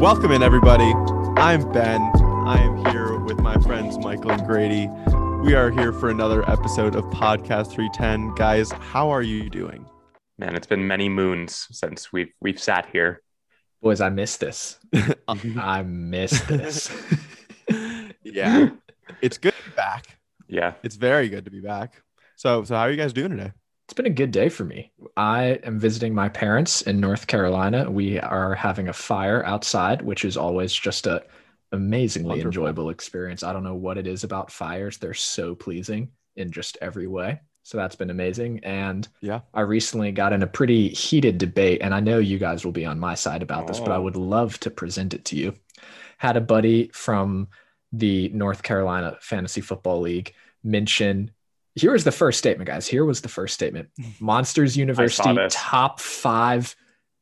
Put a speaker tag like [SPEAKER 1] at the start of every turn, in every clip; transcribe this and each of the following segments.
[SPEAKER 1] Welcome in, everybody. I'm Ben. I am here with my friends Michael and Grady. We are here for another episode of Podcast 310. Guys, how are you doing?
[SPEAKER 2] Man, it's been many moons since we've we've sat here.
[SPEAKER 3] Boys, I missed this. I missed this.
[SPEAKER 1] yeah, it's good to be back.
[SPEAKER 2] Yeah.
[SPEAKER 1] It's very good to be back. So, so how are you guys doing today?
[SPEAKER 3] It's been a good day for me. I am visiting my parents in North Carolina. We are having a fire outside, which is always just a amazingly
[SPEAKER 1] Wonderful.
[SPEAKER 3] enjoyable experience. I don't know what it is about fires. They're so pleasing in just every way. So that's been amazing. And
[SPEAKER 1] Yeah.
[SPEAKER 3] I recently got in a pretty heated debate, and I know you guys will be on my side about this, but I
[SPEAKER 2] Oh.
[SPEAKER 3] would love to present it to you. Had a buddy from the North Carolina Fantasy Football League mention. Here was the first statement, guys. Here was the first statement. Monsters University top five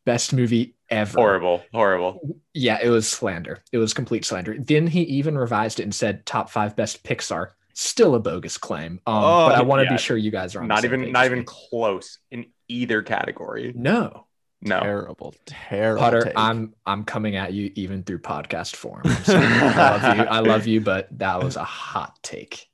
[SPEAKER 3] best movie ever.
[SPEAKER 2] Horrible. Horrible.
[SPEAKER 3] Yeah, it was slander. It was complete slander. Then he even revised it and said top five best Pixar. Still a bogus claim. Um,
[SPEAKER 1] Oh,
[SPEAKER 3] but I want to
[SPEAKER 2] yeah.
[SPEAKER 3] be sure you guys are on the
[SPEAKER 2] Not
[SPEAKER 3] same
[SPEAKER 2] even
[SPEAKER 3] page
[SPEAKER 2] not even
[SPEAKER 3] me.
[SPEAKER 2] close in either category.
[SPEAKER 3] No,
[SPEAKER 2] No.
[SPEAKER 1] Terrible, terrible.
[SPEAKER 3] Putter,
[SPEAKER 1] take.
[SPEAKER 3] I'm I'm coming at you even through podcast form. I'm sorry. I love you. I love you, but that was a hot take.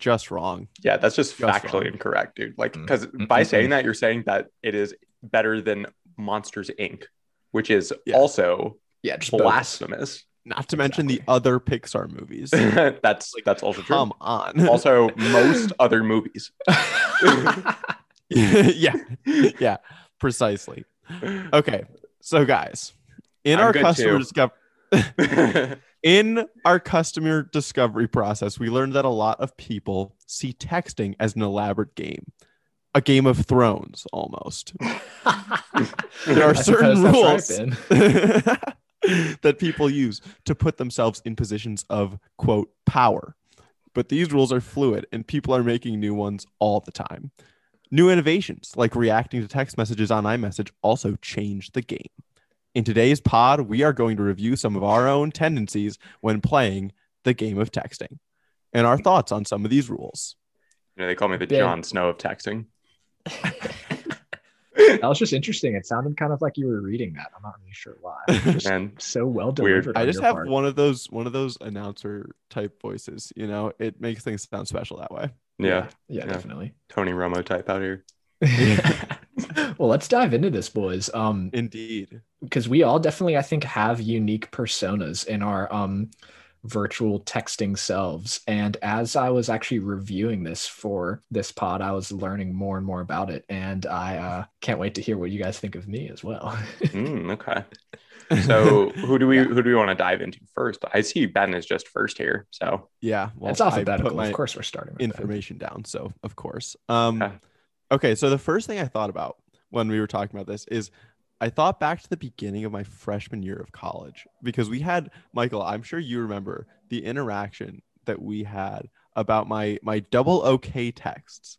[SPEAKER 1] Just wrong.
[SPEAKER 2] Yeah, that's just
[SPEAKER 1] Just
[SPEAKER 2] factually
[SPEAKER 1] wrong.
[SPEAKER 2] incorrect, dude. Like because
[SPEAKER 3] Mm,
[SPEAKER 2] by
[SPEAKER 3] mm,
[SPEAKER 2] saying that, you're saying that it is better than Monsters Inc., which is
[SPEAKER 1] Yeah.
[SPEAKER 2] also
[SPEAKER 3] Yeah, just bogus.
[SPEAKER 2] blasphemous.
[SPEAKER 1] Not to mention the other Pixar movies.
[SPEAKER 2] that's
[SPEAKER 1] Like,
[SPEAKER 2] that's also true.
[SPEAKER 1] Come on.
[SPEAKER 2] Also, most other movies.
[SPEAKER 1] yeah, yeah, precisely. Okay, so guys, in
[SPEAKER 2] I'm
[SPEAKER 1] our customer discovery. In our customer discovery process, we learned that a lot of people see texting as an elaborate game, a game of thrones almost. There are certain rules
[SPEAKER 3] right,
[SPEAKER 1] that people use to put themselves in positions of quote power. But these rules are fluid and people are making new ones all the time. New innovations like reacting to text messages on iMessage also change the game. In today's pod, we are going to review some of our own tendencies when playing the game of texting and our thoughts on some of these rules.
[SPEAKER 2] You know, they call me the
[SPEAKER 3] Ben.
[SPEAKER 2] Jon Snow of texting.
[SPEAKER 3] That was just interesting. It sounded kind of like you were reading that. I'm not really sure why. Just
[SPEAKER 2] And
[SPEAKER 3] so well
[SPEAKER 2] Weird.
[SPEAKER 1] I just have
[SPEAKER 3] part.
[SPEAKER 1] one of those one of those announcer type voices, you know, it makes things sound special that way.
[SPEAKER 2] yeah,
[SPEAKER 3] Yeah,
[SPEAKER 2] Yeah.
[SPEAKER 3] definitely.
[SPEAKER 2] Tony Romo type out here.
[SPEAKER 3] well, let's dive into this, boys. Um,
[SPEAKER 1] Indeed.
[SPEAKER 3] because we all definitely, I think, have unique personas in our um virtual texting selves. And as I was actually reviewing this for this pod, I was learning more and more about it. And I uh, can't wait to hear what you guys think of me as well.
[SPEAKER 2] Mm, okay. So who do we who do we want to dive into first? I see Ben is just first here. So
[SPEAKER 1] yeah, well,
[SPEAKER 3] it's
[SPEAKER 1] I
[SPEAKER 3] alphabetical.
[SPEAKER 1] put my
[SPEAKER 3] Of course, we're starting with that.
[SPEAKER 1] information down, so of course. Um,
[SPEAKER 2] Okay.
[SPEAKER 1] Okay, so the first thing I thought about when we were talking about this is I thought back to the beginning of my freshman year of college because we had Michael. I'm sure you remember the interaction that we had about my my double OK texts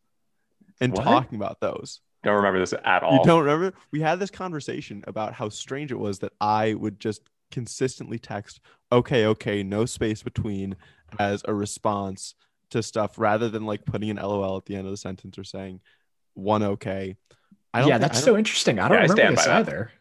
[SPEAKER 1] and
[SPEAKER 2] What?
[SPEAKER 1] talking about those.
[SPEAKER 2] don't remember this at all.
[SPEAKER 1] You don't remember? We had this conversation about how strange it was that I would just consistently text, okay, okay, no space between as a response to stuff rather than like putting an LOL at the end of the sentence or saying one okay. I
[SPEAKER 3] yeah,
[SPEAKER 1] think-
[SPEAKER 3] that's
[SPEAKER 1] I
[SPEAKER 3] so interesting. I don't
[SPEAKER 2] I
[SPEAKER 3] remember
[SPEAKER 2] stand
[SPEAKER 3] this
[SPEAKER 2] by
[SPEAKER 3] either.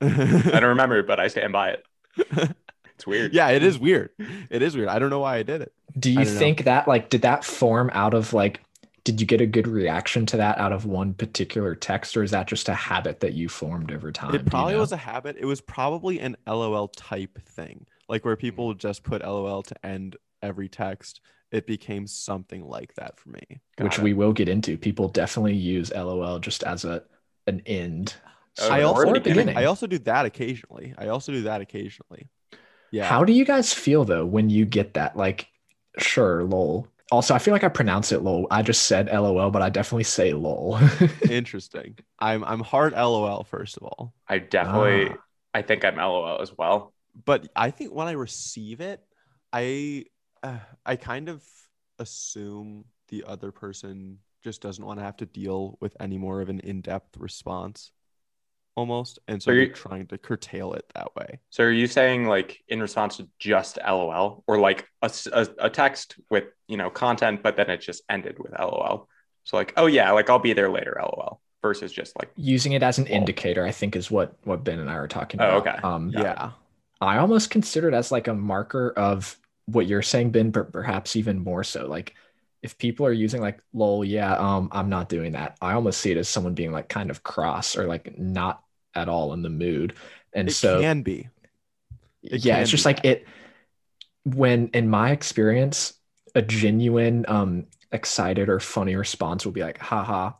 [SPEAKER 2] I don't remember but I stand by it. It's weird.
[SPEAKER 1] yeah, it is weird. It is weird. I don't know why I did it.
[SPEAKER 3] Do you
[SPEAKER 1] don't know.
[SPEAKER 3] think that like did that form out of like did you get a good reaction to that out of one particular text or is that just a habit that you formed over time?
[SPEAKER 1] It probably was a habit. It was probably an LOL type thing, like where hmm. people just put LOL to end every text. It became something like that for me.
[SPEAKER 3] which
[SPEAKER 2] it.
[SPEAKER 3] we will get into. People definitely use LOL just as a an end.
[SPEAKER 2] Oh,
[SPEAKER 1] I also do,
[SPEAKER 3] beginning.
[SPEAKER 1] I also do that occasionally. I also do that occasionally. Yeah.
[SPEAKER 3] How do you guys feel though when you get that? Like, sure, lol. Also, I feel like I pronounce it lol. I just said LOL, but I definitely say lol.
[SPEAKER 1] Interesting. I'm I'm hard LOL first of all,
[SPEAKER 2] I definitely
[SPEAKER 3] Ah.
[SPEAKER 2] I think I'm LOL as well.
[SPEAKER 1] but I think when I receive it, I uh, I kind of assume the other person just doesn't want to have to deal with any more of an in-depth response, almost, and so
[SPEAKER 2] So
[SPEAKER 1] they're trying to curtail it that way.
[SPEAKER 2] So are you saying like in response to just LOL or like a a text with, you know, content, but then it just ended with LOL? So like, oh yeah, like I'll be there later, LOL versus just like,
[SPEAKER 3] Using it as an
[SPEAKER 2] Lol.
[SPEAKER 3] indicator, I think, is what what Ben and I were talking
[SPEAKER 2] Oh,
[SPEAKER 3] about.
[SPEAKER 2] okay.
[SPEAKER 3] Um,
[SPEAKER 1] Yeah.
[SPEAKER 3] I almost consider it as like a marker of what you're saying, Ben, but perhaps even more so. Like if people are using like lol, yeah, um, I'm not doing that. I almost see it as someone being like kind of cross or like not at all in the mood. And
[SPEAKER 1] it
[SPEAKER 3] so
[SPEAKER 1] can be. It
[SPEAKER 3] yeah,
[SPEAKER 1] can
[SPEAKER 3] it's just like it when in my experience, a genuine um excited or funny response will be like haha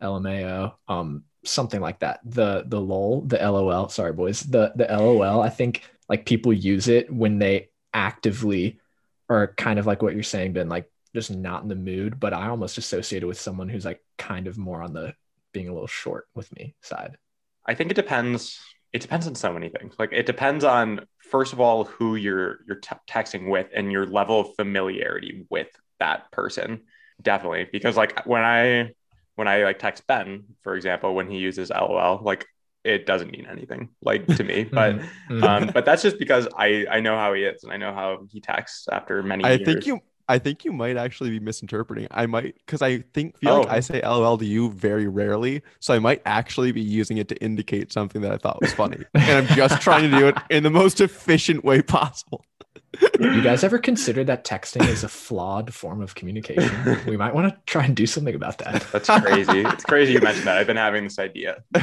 [SPEAKER 3] lmao um something like that the the lol the lol sorry boys the the lol i think like people use it when they actively are kind of like what you're saying ben like just not in the mood but i almost associate it with someone who's like kind of more on the being a little short with me side
[SPEAKER 2] I think it depends. It depends on so many things. Like it depends on first of all who you're you're t- texting with and your level of familiarity with that person. Definitely, because like when I when I like text Ben, for example, when he uses LOL, like it doesn't mean anything like to me. But
[SPEAKER 3] Mhm.
[SPEAKER 2] um, but that's just because I I know how he is and I know how he texts after many.
[SPEAKER 1] I
[SPEAKER 2] years.
[SPEAKER 1] think you I think you might actually be misinterpreting. I might because I think feel like
[SPEAKER 2] Oh.
[SPEAKER 1] I say LOL to you very rarely, so I might actually be using it to indicate something that I thought was funny, and I'm just trying to do it in the most efficient way possible.
[SPEAKER 3] You guys ever consider that texting is a flawed form of communication we might want to try and do something about that
[SPEAKER 2] That's crazy. it's crazy you mentioned that. I've been having this idea.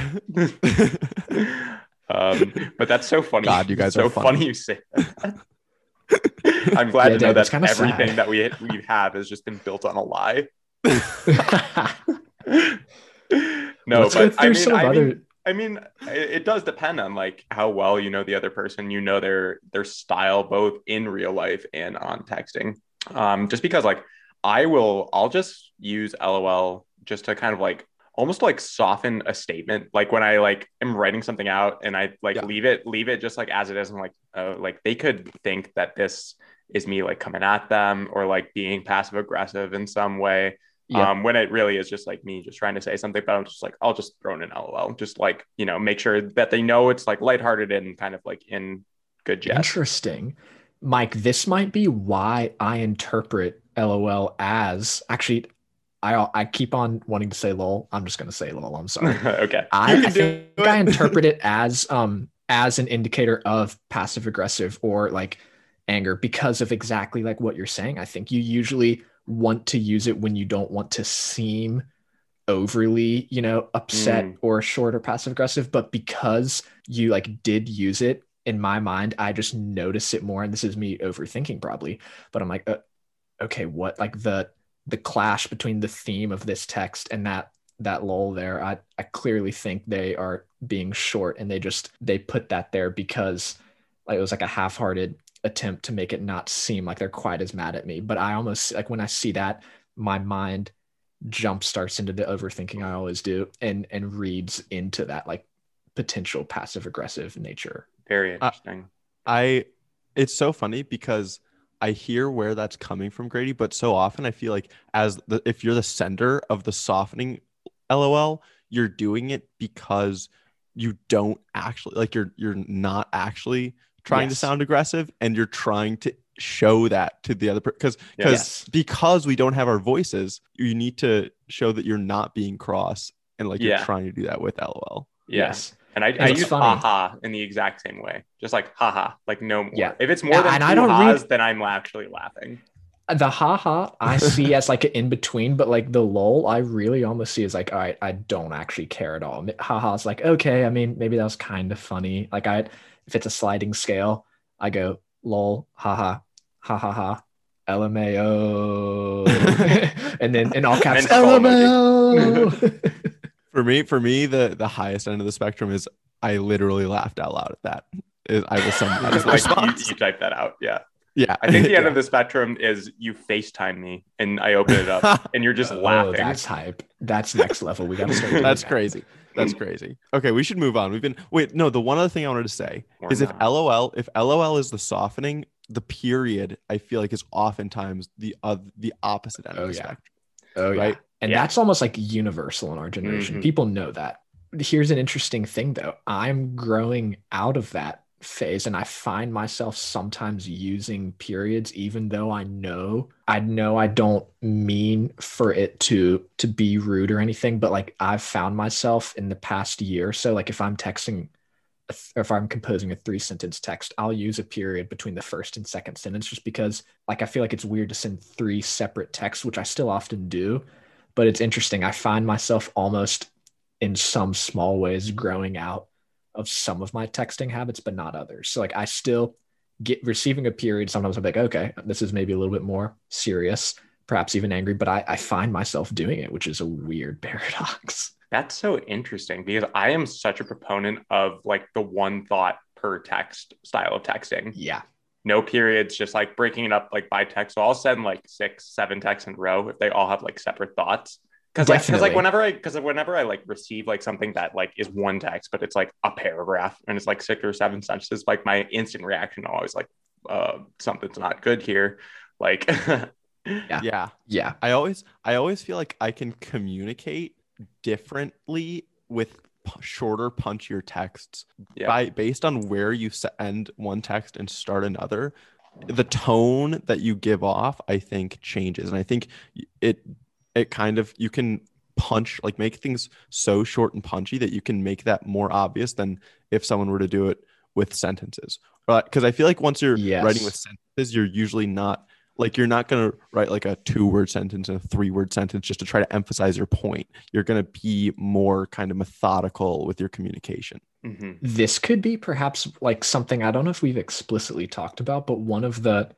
[SPEAKER 2] um, but that's so funny.
[SPEAKER 1] God, you guys
[SPEAKER 2] so
[SPEAKER 1] are so funny.
[SPEAKER 2] you say that. I'm glad
[SPEAKER 3] Yeah,
[SPEAKER 2] to know
[SPEAKER 3] Dad, it's
[SPEAKER 2] that
[SPEAKER 3] kinda
[SPEAKER 2] everything
[SPEAKER 3] sad.
[SPEAKER 2] that we we have has just been built on a lie. no,
[SPEAKER 3] Let's go
[SPEAKER 2] but
[SPEAKER 3] through
[SPEAKER 2] I mean,
[SPEAKER 3] some of
[SPEAKER 2] I
[SPEAKER 3] other
[SPEAKER 2] mean, I mean, it, does depend on like how well you know the other person. You know their their style both in real life and on texting. Um, just because like I will, I'll just use LOL just to kind of like almost like soften a statement. Like when I like am writing something out and I like
[SPEAKER 1] Yeah.
[SPEAKER 2] leave it, leave it just like as it is. And like, oh, like they could think that this is me like coming at them or like being passive aggressive in some way.
[SPEAKER 3] Yep.
[SPEAKER 2] Um, when it really is just like me just trying to say something, but I'm just like, I'll just throw in an LOL, just like, you know, make sure that they know it's like lighthearted and kind of like in good jest.
[SPEAKER 3] Interesting. Mike, this might be why I interpret LOL as actually I I keep on wanting to say lol. I'm just gonna say lol. I'm sorry.
[SPEAKER 2] okay.
[SPEAKER 3] I, I think I interpret it as um as an indicator of passive aggressive or like anger because of exactly like what you're saying. I think you usually want to use it when you don't want to seem overly, you know, upset
[SPEAKER 2] Mm.
[SPEAKER 3] or short or passive aggressive, but because you like did use it in my mind, I just notice it more. And this is me overthinking probably, but I'm like uh, okay, what? Like the the clash between the theme of this text and that that lull there i i clearly think they are being short and they just they put that there because like it was like a half-hearted attempt to make it not seem like they're quite as mad at me but i almost like when i see that my mind jump starts into the overthinking i always do and and reads into that like potential passive aggressive nature
[SPEAKER 2] Very
[SPEAKER 1] Uh,
[SPEAKER 2] interesting.
[SPEAKER 1] I it's so funny because I hear where that's coming from, Grady, but so often I feel like as the if you're the sender of the softening LOL, you're doing it because you don't actually like you're you're not actually trying to sound aggressive and you're trying to show that to the other person because
[SPEAKER 2] Yeah.
[SPEAKER 1] because
[SPEAKER 3] Yes.
[SPEAKER 1] because we don't have our voices, you need to show that you're not being cross and like
[SPEAKER 2] Yeah.
[SPEAKER 1] you're trying to do that with LOL.
[SPEAKER 2] Yeah.
[SPEAKER 3] yes
[SPEAKER 2] And I, I use
[SPEAKER 3] funny.
[SPEAKER 2] haha in the exact same way, just like haha, like no more.
[SPEAKER 3] Yeah.
[SPEAKER 2] If it's more
[SPEAKER 3] And-
[SPEAKER 2] than
[SPEAKER 3] and
[SPEAKER 2] two
[SPEAKER 3] I don't
[SPEAKER 2] ha's,
[SPEAKER 3] read-
[SPEAKER 2] then I'm actually laughing.
[SPEAKER 3] Uh, the haha I see as like an in between, but like the lol I really almost see as like, all right, I don't actually care at all. Haha is like, okay, I mean, maybe that was kind of funny. Like I if it's a sliding scale, I go lol, haha, ha ha ha, LMAO. and then in all caps, LMAO.
[SPEAKER 1] For me, for me, the the highest end of the spectrum is I literally laughed out loud at that. Is I will send that as
[SPEAKER 2] Just
[SPEAKER 1] a
[SPEAKER 2] like you, you type that out. Yeah.
[SPEAKER 1] Yeah,
[SPEAKER 2] I think the end
[SPEAKER 1] Yeah.
[SPEAKER 2] of the spectrum is you FaceTime me and I open it up and you're just
[SPEAKER 3] Oh,
[SPEAKER 2] laughing.
[SPEAKER 3] that's hype. That's next level. We gotta start. doing
[SPEAKER 1] That's
[SPEAKER 3] that.
[SPEAKER 1] crazy. That's crazy. Okay, we should move on. We've been wait. No, the one other thing I wanted to say
[SPEAKER 2] Or
[SPEAKER 1] is if. LOL, if LOL is the softening, the period I feel like is oftentimes the uh, the opposite end
[SPEAKER 3] Oh,
[SPEAKER 1] of the
[SPEAKER 3] yeah.
[SPEAKER 1] spectrum.
[SPEAKER 3] Oh yeah.
[SPEAKER 1] right?
[SPEAKER 3] And
[SPEAKER 2] Yeah.
[SPEAKER 3] that's almost like universal in our generation.
[SPEAKER 2] Mhm.
[SPEAKER 3] People know that. Here's an interesting thing though. I'm growing out of that phase and I find myself sometimes using periods even though I know I know I don't mean for it to to be rude or anything, but like I've found myself in the past year or so like if I'm texting if I'm composing a three sentence text, I'll use a period between the first and second sentence just because like I feel like it's weird to send three separate texts, which I still often do. But it's interesting. I find myself almost in some small ways growing out of some of my texting habits, but not others. So like I still get receiving a period. Sometimes I'm like, okay, this is maybe a little bit more serious, perhaps even angry, but I, I find myself doing it, which is a weird paradox.
[SPEAKER 2] That's so interesting because I am such a proponent of like the one thought per text style of texting.
[SPEAKER 3] Yeah.
[SPEAKER 2] No periods, just like breaking it up like by text. So I'll send like six, seven texts in a row if they all have like separate thoughts. Cause like, cause like whenever I, cause whenever I like receive like something that like is one text, but it's like a paragraph and it's like six or seven sentences, like my instant reaction always like, uh, something's not good here. Like,
[SPEAKER 1] yeah. yeah.
[SPEAKER 3] Yeah.
[SPEAKER 1] I always, I always feel like I can communicate differently with p- shorter punchier texts
[SPEAKER 2] Yeah.
[SPEAKER 1] by based on where you s- end one text and start another the tone that you give off i think changes and i think it it kind of you can punch like make things so short and punchy that you can make that more obvious than if someone were to do it with sentences. Because i feel like once you're writing with sentences you're usually not like you're not going to write like a two word sentence and a three word sentence just to try to emphasize your point. You're going to be more kind of methodical with your communication.
[SPEAKER 2] Mhm.
[SPEAKER 3] this could be perhaps like something I don't know if we've explicitly talked about, but one of the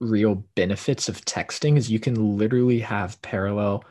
[SPEAKER 3] real benefits of texting is you can literally have parallel,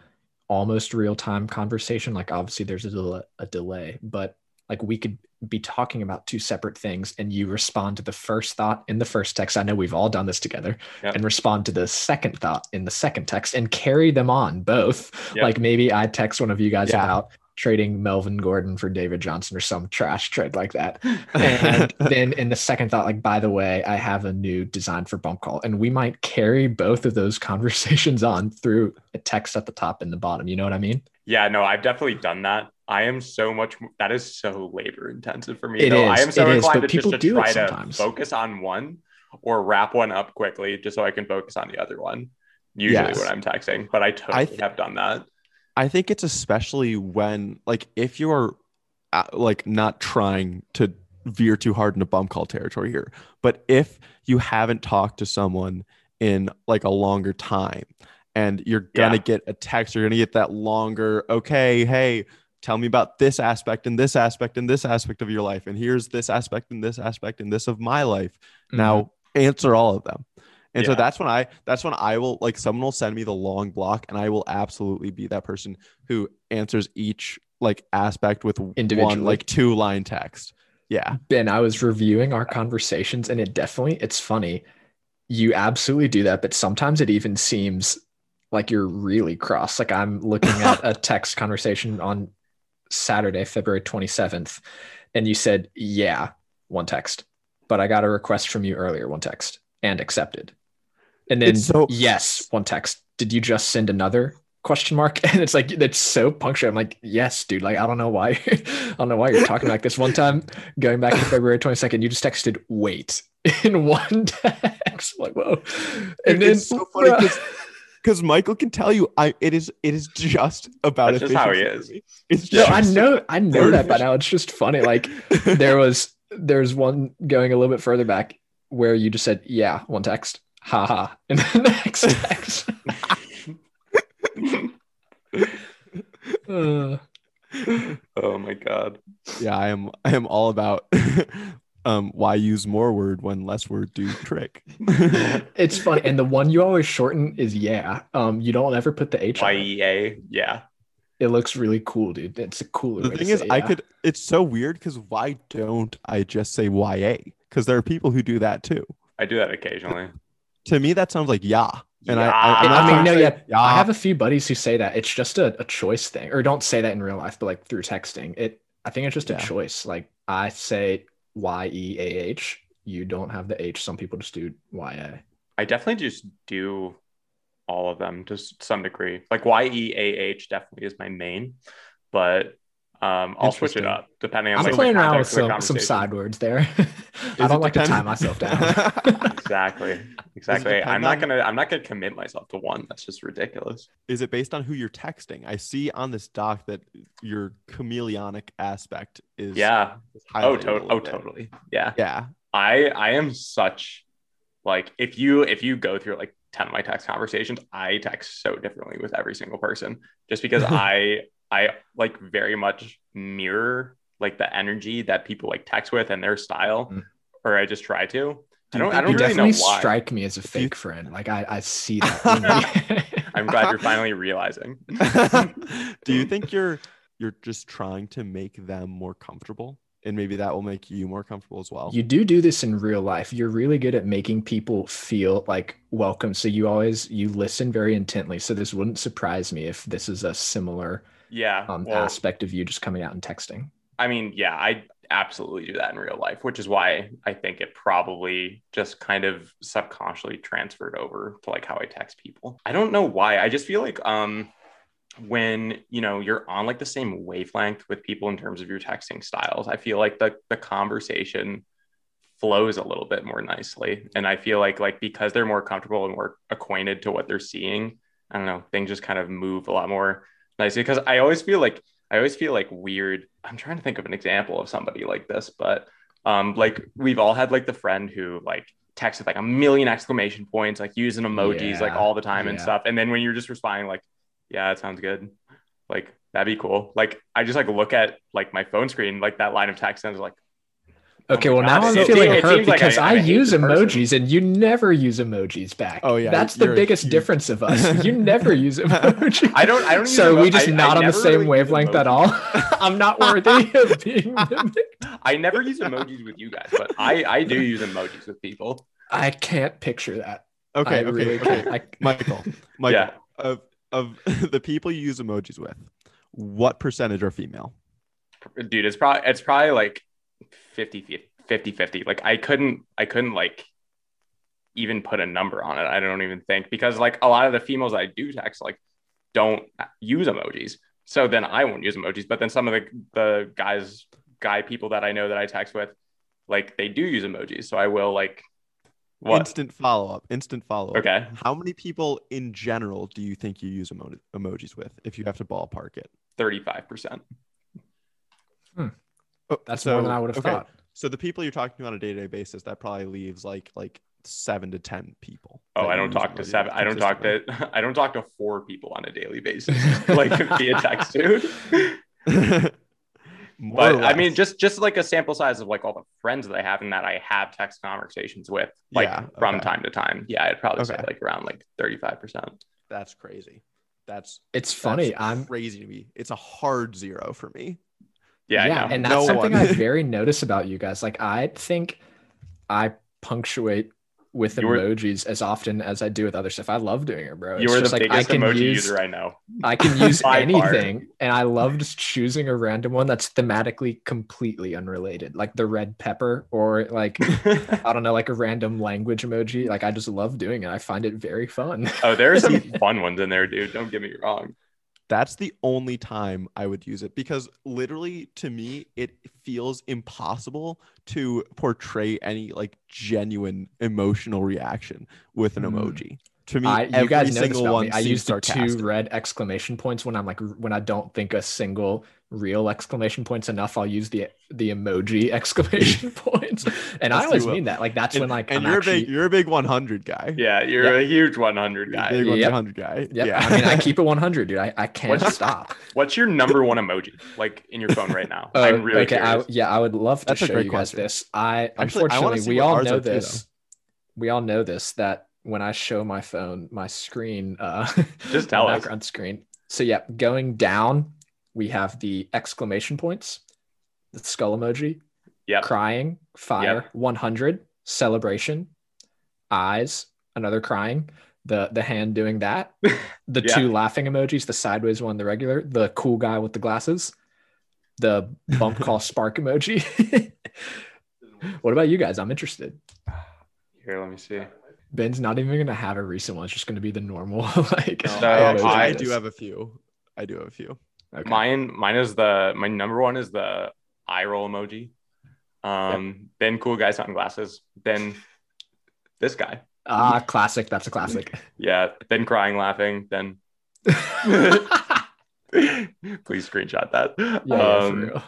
[SPEAKER 3] almost real time conversation. Like, obviously, there's a, del- a delay, but like we could be talking about two separate things and you respond to the first thought in the first text. I know we've all done this together
[SPEAKER 2] Yep.
[SPEAKER 3] and respond to the second thought in the second text and carry them on both.
[SPEAKER 2] Yep.
[SPEAKER 3] Like maybe I text one of you guys
[SPEAKER 1] Yeah.
[SPEAKER 3] about trading Melvin Gordon for David Johnson or some trash trade like that. And then in the second thought, like, by the way, I have a new design for bump call. And we might carry both of those conversations on through a text at the top and the bottom. You know what I mean?
[SPEAKER 2] Yeah, no, I've definitely done that. I am so much that is so labor intensive for me.
[SPEAKER 3] It
[SPEAKER 2] though. I
[SPEAKER 3] is,
[SPEAKER 2] am so
[SPEAKER 3] is,
[SPEAKER 2] inclined
[SPEAKER 3] but
[SPEAKER 2] to just
[SPEAKER 3] people
[SPEAKER 2] to try to focus on one or wrap one up quickly just so I can focus on the other one. Usually
[SPEAKER 1] Yes.
[SPEAKER 2] when I'm texting, but I totally
[SPEAKER 1] th-
[SPEAKER 2] have done that.
[SPEAKER 1] I think it's especially when like if you're uh, like not trying to veer too hard into bump call territory here, but if you haven't talked to someone in like a longer time and you're gonna
[SPEAKER 2] Yeah.
[SPEAKER 1] get a text, you're gonna get that longer, okay, hey, tell me about this aspect and this aspect and this aspect of your life. And here's this aspect and this aspect and this of my life. Now answer all of them. And so that's when I that's when I will like someone will send me the long block and I will absolutely be that person who answers each like aspect with one like two line text. Yeah.
[SPEAKER 3] Ben, I was reviewing our conversations and it definitely, it's funny. You absolutely do that, but sometimes it even seems like you're really cross. Like I'm looking at a text conversation on Saturday, February 27th, and you said, Yeah, one text, but I got a request from you earlier, one text, and accepted. And then,
[SPEAKER 1] It's so-
[SPEAKER 3] yes, one text. Did you just send another? question mark and it's like that's so punctual i'm like yes dude like i don't know why i don't know why you're talking like this one time going back to february 22nd you just texted wait in one text I'm like whoa and then
[SPEAKER 1] so funny because Michael can tell you I it is it is just about
[SPEAKER 2] That's just how he is.
[SPEAKER 1] for me. It's
[SPEAKER 3] no i know i know that by now it's just funny like there was there's one going a little bit further back where you just said yeah one text haha and then the next text Uh,
[SPEAKER 2] oh my god.
[SPEAKER 1] yeah, I am I am all about um why use more word when less word do trick.
[SPEAKER 3] it's funny and the one you always shorten is yeah um you don't ever put the h.
[SPEAKER 2] YEA. Yeah.
[SPEAKER 3] it looks really cool dude it's a cooler
[SPEAKER 1] the
[SPEAKER 3] way
[SPEAKER 1] thing
[SPEAKER 3] to
[SPEAKER 1] is
[SPEAKER 3] say
[SPEAKER 1] I
[SPEAKER 3] yeah.
[SPEAKER 1] could it's so weird because why don't I just say YA? Because there are people who do that too.
[SPEAKER 2] I do that occasionally.
[SPEAKER 1] To me, that sounds like yeah. And I, I, I'm
[SPEAKER 3] I mean, no, yeah,
[SPEAKER 1] yeah.
[SPEAKER 3] I have a few buddies who say that it's just a, a choice thing, or don't say that in real life, but like through texting. It, I think it's just
[SPEAKER 1] Yeah.
[SPEAKER 3] a choice. Like I say Y E A H, you don't have the H. Some people just do Y A.
[SPEAKER 2] I definitely just do all of them to some degree. Like YEAH definitely is my main, but Um, I'll switch it up depending on
[SPEAKER 3] I'm
[SPEAKER 2] like, the
[SPEAKER 3] playing around with
[SPEAKER 2] context of the
[SPEAKER 3] some, some side words there. I don't like to tie myself down.
[SPEAKER 2] Exactly. Exactly. I'm not
[SPEAKER 1] on-
[SPEAKER 2] gonna I'm not gonna commit myself to one. That's just ridiculous.
[SPEAKER 1] Is it based on who you're texting? I see on this doc that your chameleonic aspect is
[SPEAKER 2] Yeah.
[SPEAKER 1] is
[SPEAKER 2] Oh,
[SPEAKER 1] highlighted
[SPEAKER 2] to- oh,
[SPEAKER 1] bit.
[SPEAKER 2] totally. Yeah.
[SPEAKER 1] Yeah.
[SPEAKER 2] I I am such like if you if you go through like 10 of my text conversations, I text so differently with every single person just because I I like very much mirror like the energy that people like text with and their style
[SPEAKER 3] Mm.
[SPEAKER 2] or I just try to. I
[SPEAKER 1] Do you
[SPEAKER 2] don't I don't
[SPEAKER 3] you
[SPEAKER 2] really know
[SPEAKER 3] definitely
[SPEAKER 2] why.
[SPEAKER 3] strike me as a
[SPEAKER 1] you-
[SPEAKER 3] fake friend. Like I, I see that.
[SPEAKER 2] I'm glad you're finally realizing.
[SPEAKER 1] Do you think you're you're just trying to make them more comfortable? And maybe that will make you more comfortable as well.
[SPEAKER 3] You do do this in real life. You're really good at making people feel like welcome. So you always you listen very intently. So this wouldn't surprise me if this is a similar
[SPEAKER 2] Yeah.
[SPEAKER 3] um,
[SPEAKER 2] well,
[SPEAKER 3] aspect of you just coming out and texting.
[SPEAKER 2] I mean, yeah, I absolutely do that in real life, which is why I think it probably just kind of subconsciously transferred over to like how I text people. I don't know why. I just feel like um when you know you're on like the same wavelength with people in terms of your texting styles, I feel like the the conversation flows a little bit more nicely. And I feel like like because they're more comfortable and more acquainted to what they're seeing, I don't know, things just kind of move a lot more nicely. Because I always feel like I always feel like weird. I'm trying to think of an example of somebody like this, but um, like we've all had like the friend who like texted like a million exclamation points, like using emojis like all the time and stuff. And then when you're just responding like, yeah, it sounds good. Like that'd be cool. Like I just like look at like my phone screen, like that line of text, and I was like,
[SPEAKER 3] Okay, oh
[SPEAKER 2] my
[SPEAKER 3] well now I'm
[SPEAKER 2] it-
[SPEAKER 3] feeling hurt
[SPEAKER 2] seems like
[SPEAKER 3] because
[SPEAKER 2] I-
[SPEAKER 3] I,
[SPEAKER 2] I
[SPEAKER 3] use emojis and you never use emojis back.
[SPEAKER 1] Oh, yeah,
[SPEAKER 3] that's the biggest
[SPEAKER 1] huge-
[SPEAKER 3] difference of us. You never use emojis.
[SPEAKER 2] I don't, I don't.
[SPEAKER 3] So we just
[SPEAKER 2] I-
[SPEAKER 3] not on the same
[SPEAKER 2] really
[SPEAKER 3] wavelength at all. I'm not worthy of being mimicked.
[SPEAKER 2] I never use emojis with you guys, but I, I do use emojis with people.
[SPEAKER 3] I can't picture that.
[SPEAKER 1] okay, okay,
[SPEAKER 3] really
[SPEAKER 1] okay. Michael, Michael,
[SPEAKER 2] Yeah.
[SPEAKER 1] of of the people you use emojis with, what percentage are female?
[SPEAKER 2] dude it's probably it's probably like 50 50 50 like i couldn't i couldn't like even put a number on it. I don't even think because like a lot of the females i do text like don't use emojis. So then i won't use emojis but then some of the the guys guy people that i know that i text with like they do use emojis. So i will like what?
[SPEAKER 1] Instant follow up. Instant follow up.
[SPEAKER 2] okay.
[SPEAKER 1] How many people in general do you think you use emo- emojis with if you have to ballpark it?
[SPEAKER 2] 35%
[SPEAKER 1] Oh,
[SPEAKER 3] That's
[SPEAKER 1] so-
[SPEAKER 3] more than I would have
[SPEAKER 1] okay,
[SPEAKER 3] thought.
[SPEAKER 1] So the people you're talking to on a day to day basis, that probably leaves like like seven to ten people.
[SPEAKER 2] Oh, I don't talk to seven. I don't talk to. I don't talk to four people on a daily basis, like via text, dude. But I mean, just just like a sample size of like all the friends that I have and that I have text conversations with, like
[SPEAKER 1] Yeah,
[SPEAKER 2] from time to time. Yeah, I'd probably say like around like thirty five percent.
[SPEAKER 1] that's crazy. That's
[SPEAKER 3] It's funny.
[SPEAKER 1] that's
[SPEAKER 3] I'm
[SPEAKER 1] crazy to me. It's a hard zero for me.
[SPEAKER 2] Yeah, know.
[SPEAKER 3] and that's
[SPEAKER 1] No
[SPEAKER 3] something. I very notice about you guys. Like I think I punctuate with
[SPEAKER 2] You were-
[SPEAKER 3] emojis as often as I do with other stuff. I love doing it, bro.
[SPEAKER 2] you
[SPEAKER 3] It's
[SPEAKER 2] are the
[SPEAKER 3] just like I
[SPEAKER 2] biggest
[SPEAKER 3] can
[SPEAKER 2] emoji
[SPEAKER 3] use
[SPEAKER 2] user I know.
[SPEAKER 3] I can use anything, and I love just choosing a random one that's thematically completely unrelated, like the red pepper or like I don't know, like a random language emoji. Like I just love doing it. I find it very fun.
[SPEAKER 2] oh, there are some fun ones in there, dude. Don't get me wrong.
[SPEAKER 1] That's the only time I would use it because literally to me it feels impossible to portray any like genuine emotional reaction with an
[SPEAKER 3] Mm.
[SPEAKER 1] emoji. To me,
[SPEAKER 3] I, you
[SPEAKER 1] every
[SPEAKER 3] guys know this
[SPEAKER 1] single one
[SPEAKER 3] me. I use the two red exclamation points when I'm like when I don't think a single real exclamation points enough. I'll use the the emoji exclamation points, and I
[SPEAKER 1] Yes, you
[SPEAKER 3] always mean that. Like that's
[SPEAKER 1] and,
[SPEAKER 3] when like
[SPEAKER 1] and
[SPEAKER 3] I'm
[SPEAKER 1] you're
[SPEAKER 3] actually,
[SPEAKER 1] a big you're a big 100 guy.
[SPEAKER 2] Yeah, you're a huge 100
[SPEAKER 1] You're a
[SPEAKER 2] guy.
[SPEAKER 1] big
[SPEAKER 3] Yep.
[SPEAKER 1] 100 guy.
[SPEAKER 3] Yep.
[SPEAKER 1] Yeah.
[SPEAKER 3] I mean, I keep it 100, dude. I, I can't
[SPEAKER 2] What's-
[SPEAKER 3] stop.
[SPEAKER 2] What's your number one emoji like in your phone right now?
[SPEAKER 3] Oh,
[SPEAKER 2] I'm really
[SPEAKER 3] okay. I, yeah, I would love to
[SPEAKER 1] That's
[SPEAKER 3] show you guys
[SPEAKER 1] question.
[SPEAKER 3] this. I
[SPEAKER 1] Actually,
[SPEAKER 3] unfortunately
[SPEAKER 1] see
[SPEAKER 3] we all know
[SPEAKER 1] are too,
[SPEAKER 3] this. we all know this that when I show my phone, my screen, uh,
[SPEAKER 2] Just tell us.
[SPEAKER 3] background screen. So yeah, going down, we have the exclamation points, the skull emoji,
[SPEAKER 2] yeah,
[SPEAKER 3] crying, fire, 100, celebration, eyes, another crying, the the hand doing that, the
[SPEAKER 2] Yeah.
[SPEAKER 3] two laughing emojis, the sideways one, the regular, the cool guy with the glasses, the bump call spark emoji. what about you guys? I'm interested.
[SPEAKER 2] Here, let me see.
[SPEAKER 3] Ben's not even gonna have a recent one. It's just gonna be the normal like.
[SPEAKER 2] No,
[SPEAKER 1] I, actually,
[SPEAKER 2] I
[SPEAKER 1] I do have a few. I do have a few.
[SPEAKER 3] Okay.
[SPEAKER 2] Mine, mine is the my number one is the eye roll emoji. Um, then cool guy sunglasses. Then this guy.
[SPEAKER 3] Ah, classic. That's a classic.
[SPEAKER 2] Yeah. Then crying, laughing. Then please screenshot that.
[SPEAKER 3] yeah, yeah, for
[SPEAKER 2] Um,
[SPEAKER 3] real.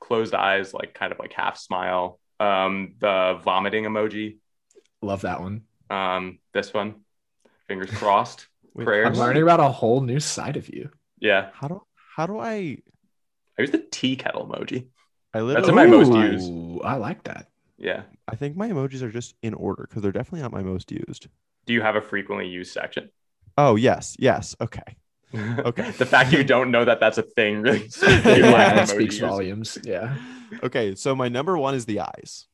[SPEAKER 2] closed eyes, like kind of like half smile. Um, the vomiting emoji.
[SPEAKER 3] Love that one.
[SPEAKER 2] Um, this one, fingers crossed.
[SPEAKER 1] Wait,
[SPEAKER 2] Prayers.
[SPEAKER 3] I'm learning about a whole new side of you.
[SPEAKER 2] Yeah,
[SPEAKER 1] How do how do I?
[SPEAKER 2] I use the tea kettle emoji.
[SPEAKER 1] I
[SPEAKER 2] That's
[SPEAKER 1] literally.
[SPEAKER 2] my most used.
[SPEAKER 3] I like that.
[SPEAKER 2] Yeah.
[SPEAKER 1] I think my emojis are just in order because they're definitely not my most used.
[SPEAKER 2] Do you have a frequently used section?
[SPEAKER 1] Oh yes, yes. Okay. Okay.
[SPEAKER 2] the fact you don't know that that's a thing really. speaks
[SPEAKER 1] Yeah,
[SPEAKER 2] your lack
[SPEAKER 3] yeah,
[SPEAKER 2] of
[SPEAKER 3] it
[SPEAKER 2] emoji
[SPEAKER 3] speaks
[SPEAKER 2] use.
[SPEAKER 3] volumes. Yeah,
[SPEAKER 1] Okay. So my number one is the eyes.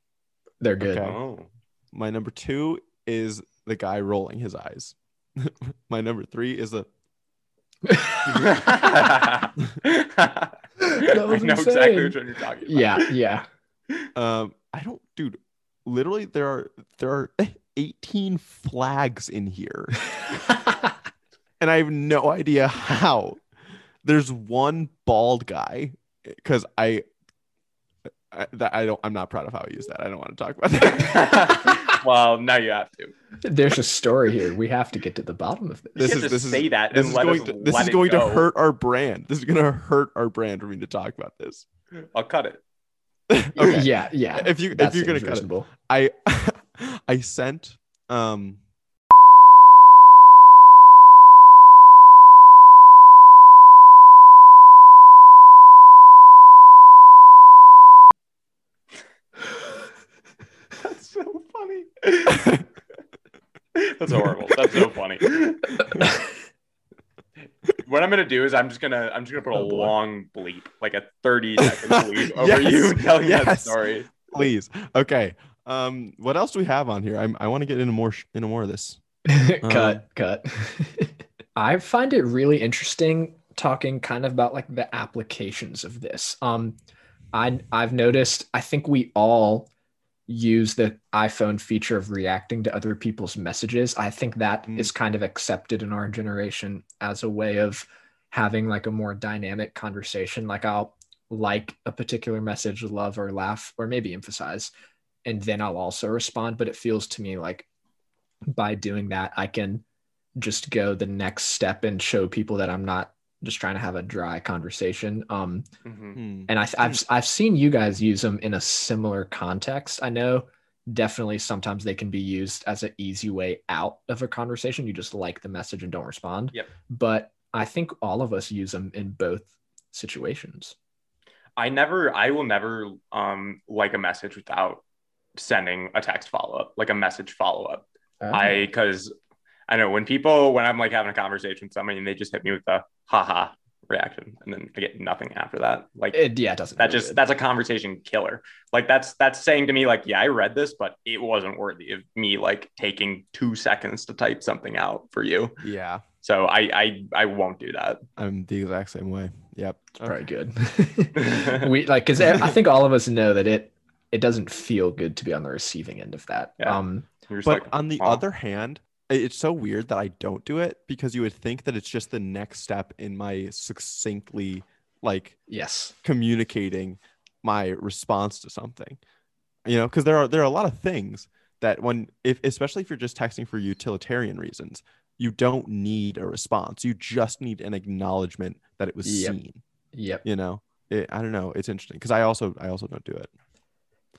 [SPEAKER 3] they're good.
[SPEAKER 1] Okay.
[SPEAKER 2] Oh.
[SPEAKER 1] My number two is the guy rolling his eyes. my number three is a
[SPEAKER 2] I
[SPEAKER 3] was
[SPEAKER 2] know
[SPEAKER 3] insane.
[SPEAKER 2] exactly which one you're talking about.
[SPEAKER 3] yeah, yeah.
[SPEAKER 1] um. I don't, dude. Literally, there are there are 18 flags in here, and I have no idea how. There's one bald guy because I, I that I don't. I'm not proud of how I use that. I don't want to talk about that.
[SPEAKER 2] Well, now you have to.
[SPEAKER 3] There's a story here. We have to get to the bottom of this.
[SPEAKER 1] This is-
[SPEAKER 2] just
[SPEAKER 1] this is-
[SPEAKER 2] say that
[SPEAKER 1] this is going to this is
[SPEAKER 2] it
[SPEAKER 1] going to hurt our brand. This is going to hurt our brand for me to talk about this.
[SPEAKER 2] I'll cut it.
[SPEAKER 1] okay.
[SPEAKER 3] Yeah, yeah.
[SPEAKER 1] If you if you're gonna cut it. I I sent um
[SPEAKER 2] That's horrible. That's so funny. what I'm gonna do is I'm just gonna I'm just gonna put a
[SPEAKER 3] Oh, boy.
[SPEAKER 2] long bleep, like a 30 second bleep over
[SPEAKER 1] Yes,
[SPEAKER 2] you telling that
[SPEAKER 1] yes.
[SPEAKER 2] story.
[SPEAKER 1] please. Okay. Um what else do we have on here? I'm, I want to get into more sh- into more of this.
[SPEAKER 3] cut, cut. I find it really interesting talking kind of about like the applications of this. Um, I I've noticed. I think we all use the iPhone feature of reacting to other people's messages. I think that is
[SPEAKER 1] Mm.
[SPEAKER 3] kind of accepted in our generation as a way of having like a more dynamic conversation. Like I'll like a particular message, love or laugh, or maybe emphasize, and then I'll also respond. But it feels to me like by doing that, I can just go the next step and show people that I'm not just trying to have a dry conversation. Um,
[SPEAKER 2] Mhm.
[SPEAKER 1] Hmm.
[SPEAKER 3] and I, I've I've seen you guys use them in a similar context. I know definitely sometimes they can be used as an easy way out of a conversation. You just like the message and don't respond.
[SPEAKER 2] Yep.
[SPEAKER 3] But I think all of us use them in both situations.
[SPEAKER 2] I never I will never um like a message without sending a text follow up, like a message follow up. I because I know when people when I'm like having a conversation with somebody and they just hit me with the haha reaction and then I get nothing after that. Like
[SPEAKER 3] it, yeah, it doesn't.
[SPEAKER 2] that just
[SPEAKER 3] good.
[SPEAKER 2] that's a conversation killer. Like that's that's saying to me like yeah I read this but it wasn't worthy of me like taking two seconds to type something out for you.
[SPEAKER 1] Yeah.
[SPEAKER 2] So I I I won't do that.
[SPEAKER 1] I'm the exact same way. Yep.
[SPEAKER 3] It's probably good. we like because I think all of us know that it it doesn't feel good to be on the receiving end of that.
[SPEAKER 2] Yeah.
[SPEAKER 3] Um,
[SPEAKER 1] But
[SPEAKER 2] like,
[SPEAKER 1] on the
[SPEAKER 2] "Aw."
[SPEAKER 1] other hand, i- it's so weird that I don't do it because you would think that it's just the next step in my succinctly like
[SPEAKER 3] yes.
[SPEAKER 1] communicating my response to something. You know, because there are there are a lot of things that when if especially if you're just texting for utilitarian reasons, you don't need a response. You just need an acknowledgement that it was
[SPEAKER 3] Yep.
[SPEAKER 1] seen.
[SPEAKER 3] Yep.
[SPEAKER 1] You know, it, I don't know. It's interesting because I also I also don't do it.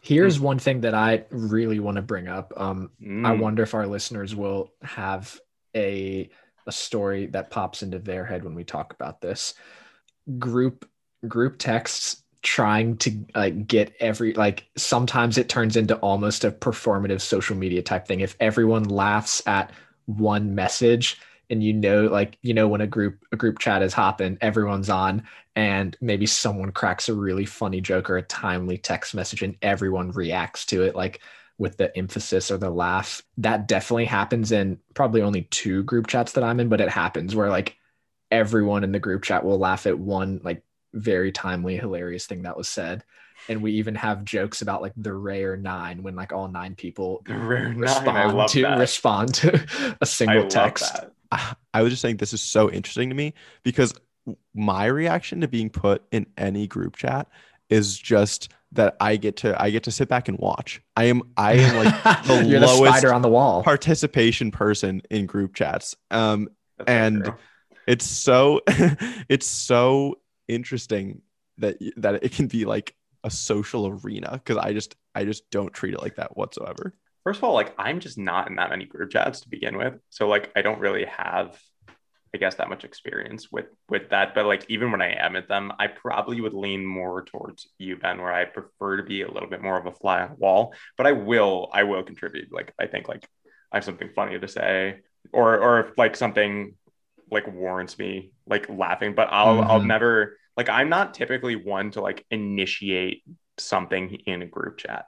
[SPEAKER 3] Here's one thing that I really want to bring up. Um, I
[SPEAKER 2] Mm.
[SPEAKER 3] wonder if our listeners will have a a story that pops into their head when we talk about this. Group group texts trying to like get every like sometimes it turns into almost a performative social media type thing. If everyone laughs at one message and you know like you know when a group a group chat is hopping, everyone's on and maybe someone cracks a really funny joke or a timely text message and everyone reacts to it like with the emphasis or the laugh. That definitely happens in probably only two group chats that I'm in, but it happens where like everyone in the group chat will laugh at one like very timely, hilarious thing that was said. And we even have jokes about like the rare nine when like all nine people
[SPEAKER 2] The rare nine, I
[SPEAKER 3] respond
[SPEAKER 2] love
[SPEAKER 3] to
[SPEAKER 2] that.
[SPEAKER 3] respond to a single
[SPEAKER 2] love
[SPEAKER 3] text.
[SPEAKER 2] That.
[SPEAKER 1] I I was just saying this is so interesting to me because my reaction to being put in any group chat is just that I get to I get to sit back and watch. I am I am like the
[SPEAKER 3] You're the
[SPEAKER 1] lowest
[SPEAKER 3] spider on the wall.
[SPEAKER 1] participation person in group chats. Um
[SPEAKER 2] That's
[SPEAKER 1] and it's so it's so interesting that that it can be like a social arena because I just I just don't treat it like that whatsoever.
[SPEAKER 2] First of all, like I'm just not in that many group chats to begin with. So like I don't really have I guess that much experience with with that. But like even when I am at them, I probably would lean more towards you, Ben, where I prefer to be a little bit more of a fly on the wall. But I will I will contribute. Like I think like I have something funny to say, or or if like something like warrants me like laughing, but I'll I'll
[SPEAKER 3] Mhm.
[SPEAKER 2] never like I'm not typically one to like initiate something in a group chat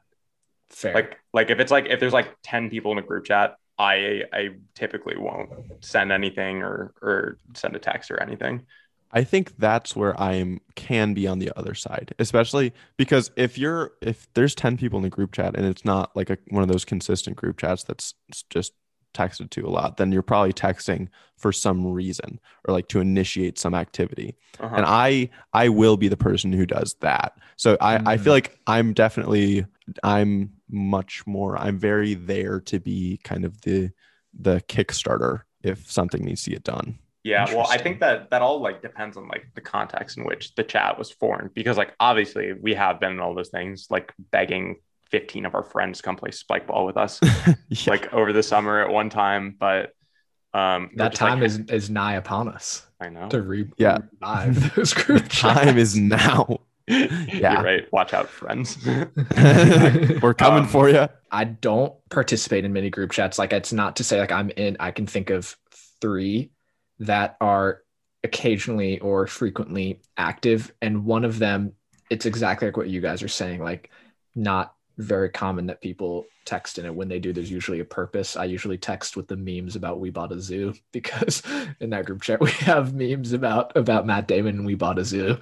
[SPEAKER 3] Fair.
[SPEAKER 2] like like if it's like if there's like 10 people in a group chat i i typically won't send anything or or send a text or anything
[SPEAKER 1] I think that's where I am can be on the other side, especially because if you're if there's 10 people in the group chat and it's not like a, one of those consistent group chats that's just texted to a lot, then you're probably texting for some reason or like to initiate some activity.
[SPEAKER 2] Uh-huh.
[SPEAKER 1] And I I will be the person who does that. So I I
[SPEAKER 3] Mhm.
[SPEAKER 1] feel like I'm definitely I'm much more I'm very there to be kind of the the kickstarter if something needs to get done.
[SPEAKER 2] yeah well i think that that all like depends on like the context in which the chat was formed because like obviously we have been in all those things like begging 15 of our friends come play spike ball with us
[SPEAKER 1] Yeah.
[SPEAKER 2] like over the summer at one time but um
[SPEAKER 3] that
[SPEAKER 2] just, like,
[SPEAKER 3] time is is nigh upon us
[SPEAKER 2] i know
[SPEAKER 3] to re-
[SPEAKER 1] Yeah.
[SPEAKER 3] revive those group
[SPEAKER 1] time is now.
[SPEAKER 2] yeah
[SPEAKER 1] Yeah.
[SPEAKER 2] right watch out friends
[SPEAKER 1] We're coming
[SPEAKER 2] Um,
[SPEAKER 1] for you.
[SPEAKER 3] I don't participate in many group chats. Like it's not to say like I'm in. I can think of three that are occasionally or frequently active, and one of them, it's exactly like what you guys are saying. Like not very common that people text in it. When they do, there's usually a purpose. I usually text with the memes about we bought a zoo because in that group chat we have memes about about Matt Damon and we bought a zoo.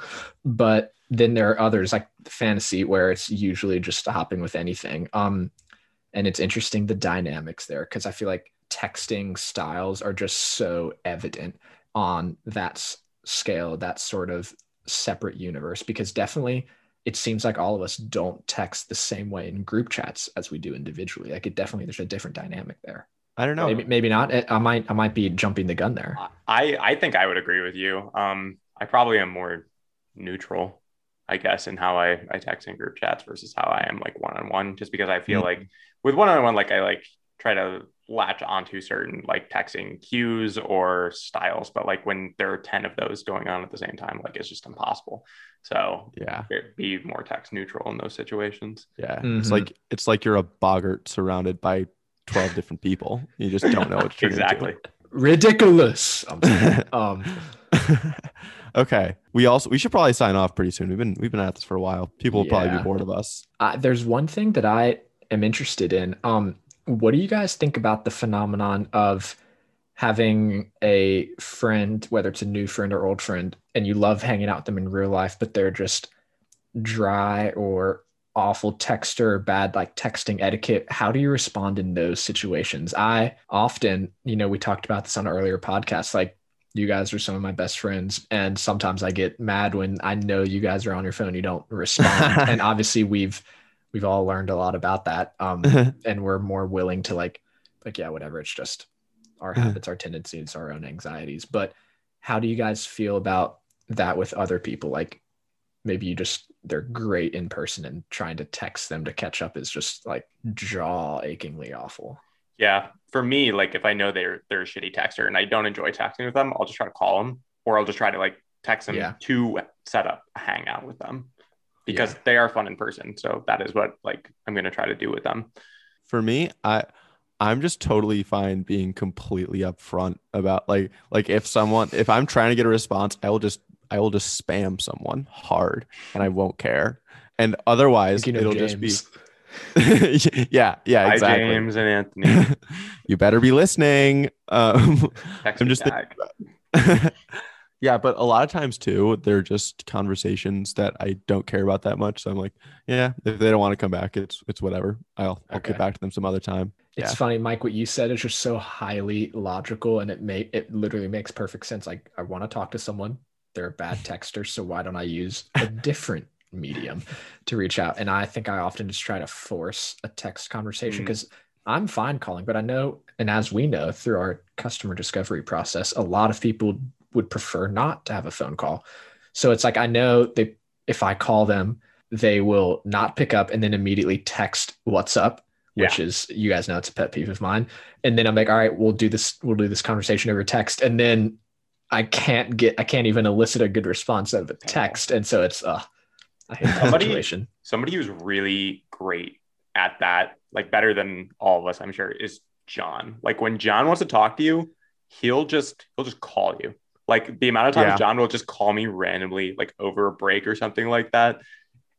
[SPEAKER 3] But then there are others like fantasy where it's usually just hopping with anything. Um, and it's interesting the dynamics there because I feel like texting styles are just so evident on that scale, that sort of separate universe. Because definitely, it seems like all of us don't text the same way in group chats as we do individually. Like it definitely, there's a different dynamic there.
[SPEAKER 1] I don't know.
[SPEAKER 3] Maybe, maybe not. I I might, I might be jumping the gun there.
[SPEAKER 2] I I think I would agree with you. Um, I probably am more neutral, I guess, in how I I text in group chats versus how I am like one on one. Just because I feel
[SPEAKER 1] Mhm.
[SPEAKER 2] like with one on one, like I like try to latch onto certain like texting cues or styles, but like when there are ten of those going on at the same time, like it's just impossible. So
[SPEAKER 1] Yeah,
[SPEAKER 2] be more text neutral in those situations.
[SPEAKER 1] yeah. It's
[SPEAKER 3] Mhm.
[SPEAKER 1] like it's like you're a boggart surrounded by twelve different people. You just don't know what to turn into.
[SPEAKER 2] exactly.
[SPEAKER 3] Ridiculous. I'm sorry. um,
[SPEAKER 1] okay. We also we should probably sign off pretty soon. We've been we've been at this for a while. People will probably be bored of us.
[SPEAKER 3] Uh, there's one thing that I am interested in. Um, what do you guys think about the phenomenon of having a friend, whether it's a new friend or old friend, and you love hanging out with them in real life, but they're just dry or awful texter, or bad like texting etiquette? How do you respond in those situations? I often, you know, we talked about this on an earlier podcast, like you guys are some of my best friends and sometimes i get mad when i know you guys are on your phone you don't respond and obviously we've we've all learned a lot about that um and we're more willing to like like yeah whatever it's just our habits our tendencies our own anxieties. But how do you guys feel about that with other people? Like maybe you just they're great in person and trying to text them to catch up is just like jaw achingly awful.
[SPEAKER 2] Yeah, for me, like if I know they're they're a shitty texter and I don't enjoy texting with them, I'll just try to call them or I'll just try to like text them
[SPEAKER 3] Yeah.
[SPEAKER 2] to set up a hangout with them because they are fun in person. So that is what like I'm gonna try to do with them.
[SPEAKER 1] for me i i'm just totally fine being completely upfront about like like if someone if i'm trying to get a response i will just i will just spam someone hard and i won't care and otherwise
[SPEAKER 3] Thinking of
[SPEAKER 1] it'll just be
[SPEAKER 3] James.
[SPEAKER 1] yeah yeah
[SPEAKER 2] Hi
[SPEAKER 1] exactly
[SPEAKER 2] James and Anthony.
[SPEAKER 1] you better be listening um I'm
[SPEAKER 2] me
[SPEAKER 1] just
[SPEAKER 2] back.
[SPEAKER 1] yeah but a lot of times too they're just conversations that i don't care about that much so i'm like yeah if they don't want to come back it's it's whatever i'll i'll
[SPEAKER 3] Okay.
[SPEAKER 1] get back to them some other time
[SPEAKER 3] It's
[SPEAKER 1] Yeah.
[SPEAKER 3] funny, Mike. What you said is just so highly logical, and it may it literally makes perfect sense. Like I want to talk to someone, they're a bad texter. So why don't I use a different medium to reach out? And I think I often just try to force a text conversation
[SPEAKER 2] mm.
[SPEAKER 3] because I'm fine calling, but I know, and as we know through our customer discovery process, a lot of people would prefer not to have a phone call. So it's like I know they if I call them, they will not pick up and then immediately text what's up, which is you guys know it's a pet peeve of mine. And then I'm like, all right, we'll do this, we'll do this conversation over text. And then I can't get I can't even elicit a good response out of a text. And so it's uh I hate
[SPEAKER 2] Somebody-
[SPEAKER 3] situation.
[SPEAKER 2] Somebody who's really great at that, like better than all of us, I'm sure, is John. Like when John wants to talk to you, he'll just he'll just call you. Like the amount of times
[SPEAKER 1] Yeah.
[SPEAKER 2] John will just call me randomly, like over a break or something like that,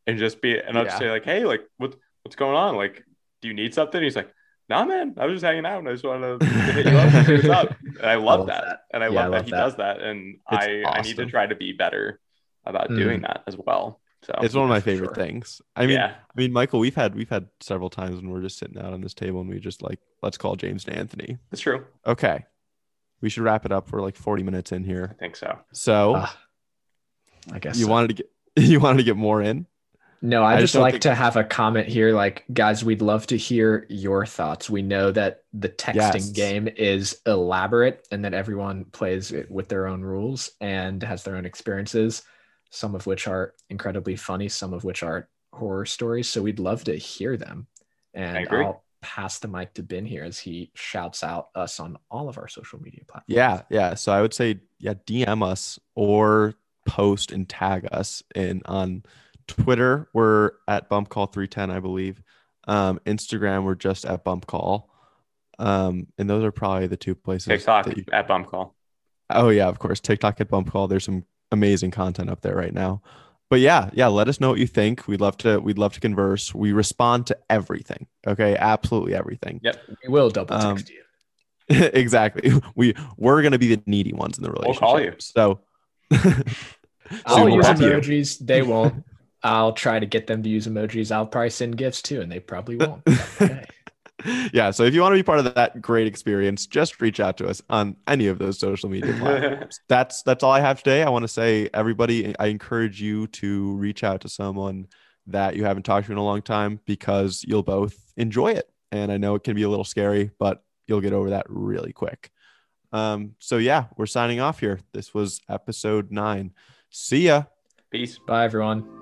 [SPEAKER 2] and just be and I'll just say like, hey, like what what's going on? Like, do you need something? He's like, nah, man, I was just hanging out and I just wanted to hit you up and what's up. And I love,
[SPEAKER 3] love
[SPEAKER 2] that.
[SPEAKER 3] that.
[SPEAKER 2] and I
[SPEAKER 3] Yeah, I
[SPEAKER 2] love that
[SPEAKER 3] love
[SPEAKER 2] he does that, and
[SPEAKER 1] It's
[SPEAKER 2] I I need to try to be better about
[SPEAKER 3] Mm.
[SPEAKER 2] doing that as well. So
[SPEAKER 1] It's one of my favorite
[SPEAKER 3] sure.
[SPEAKER 1] things. I mean,
[SPEAKER 2] yeah,
[SPEAKER 1] I mean, Michael, we've had we've had several times when we're just sitting out on this table and we just like, let's call James and Anthony.
[SPEAKER 2] that's true.
[SPEAKER 1] Okay. We should wrap it up. We're like 40 minutes in here.
[SPEAKER 2] I think so.
[SPEAKER 1] So
[SPEAKER 3] Ah, I guess
[SPEAKER 1] you
[SPEAKER 3] so.
[SPEAKER 1] wanted to get you wanted to get more in?
[SPEAKER 3] No, I,
[SPEAKER 1] I just
[SPEAKER 3] just like
[SPEAKER 1] think-
[SPEAKER 3] to have a comment here. Like, guys, we'd love to hear your thoughts. We know that the texting
[SPEAKER 1] Yes.
[SPEAKER 3] game is elaborate and that everyone plays it with their own rules and has their own experiences, some of which are incredibly funny, some of which are horror stories. So we'd love to hear them. And
[SPEAKER 2] agree.
[SPEAKER 3] I'll pass the mic to Ben here as he shouts out us on all of our social media platforms.
[SPEAKER 1] Yeah, yeah. So I would say, yeah, DM us or post and tag us in on Twitter. We're at Bump Call 310, I believe. Um, Instagram, we're just at Bump Call. Um, and those are probably the two places.
[SPEAKER 2] TikTok
[SPEAKER 1] you-
[SPEAKER 2] at Bump Call.
[SPEAKER 1] oh yeah, of course. TikTok at Bump Call. There's some amazing content up there right now. But yeah, yeah, let us know what you think. We'd love to we'd love to converse. We respond to everything. Okay, absolutely everything.
[SPEAKER 3] Yep, we will double
[SPEAKER 1] Um,
[SPEAKER 3] text you.
[SPEAKER 1] exactly. We we're gonna be the needy ones in the relationship.
[SPEAKER 2] We'll
[SPEAKER 1] relationship.
[SPEAKER 2] call you.
[SPEAKER 1] So
[SPEAKER 3] I'll
[SPEAKER 1] we'll
[SPEAKER 3] use
[SPEAKER 1] prep you.
[SPEAKER 3] emojis. They won't. I'll try to get them to use emojis. I'll probably send gifts too, and they probably won't. Okay.
[SPEAKER 1] yeah. So if you want to be part of that great experience, just reach out to us on any of those social media platforms. that's that's all I have today. I want to say, everybody, I encourage you to reach out to someone that you haven't talked to in a long time because you'll both enjoy it. And I know it can be a little scary, but you'll get over that really quick. Um, so yeah, we're signing off here. This was episode nine. See ya.
[SPEAKER 2] Peace.
[SPEAKER 3] Bye, everyone.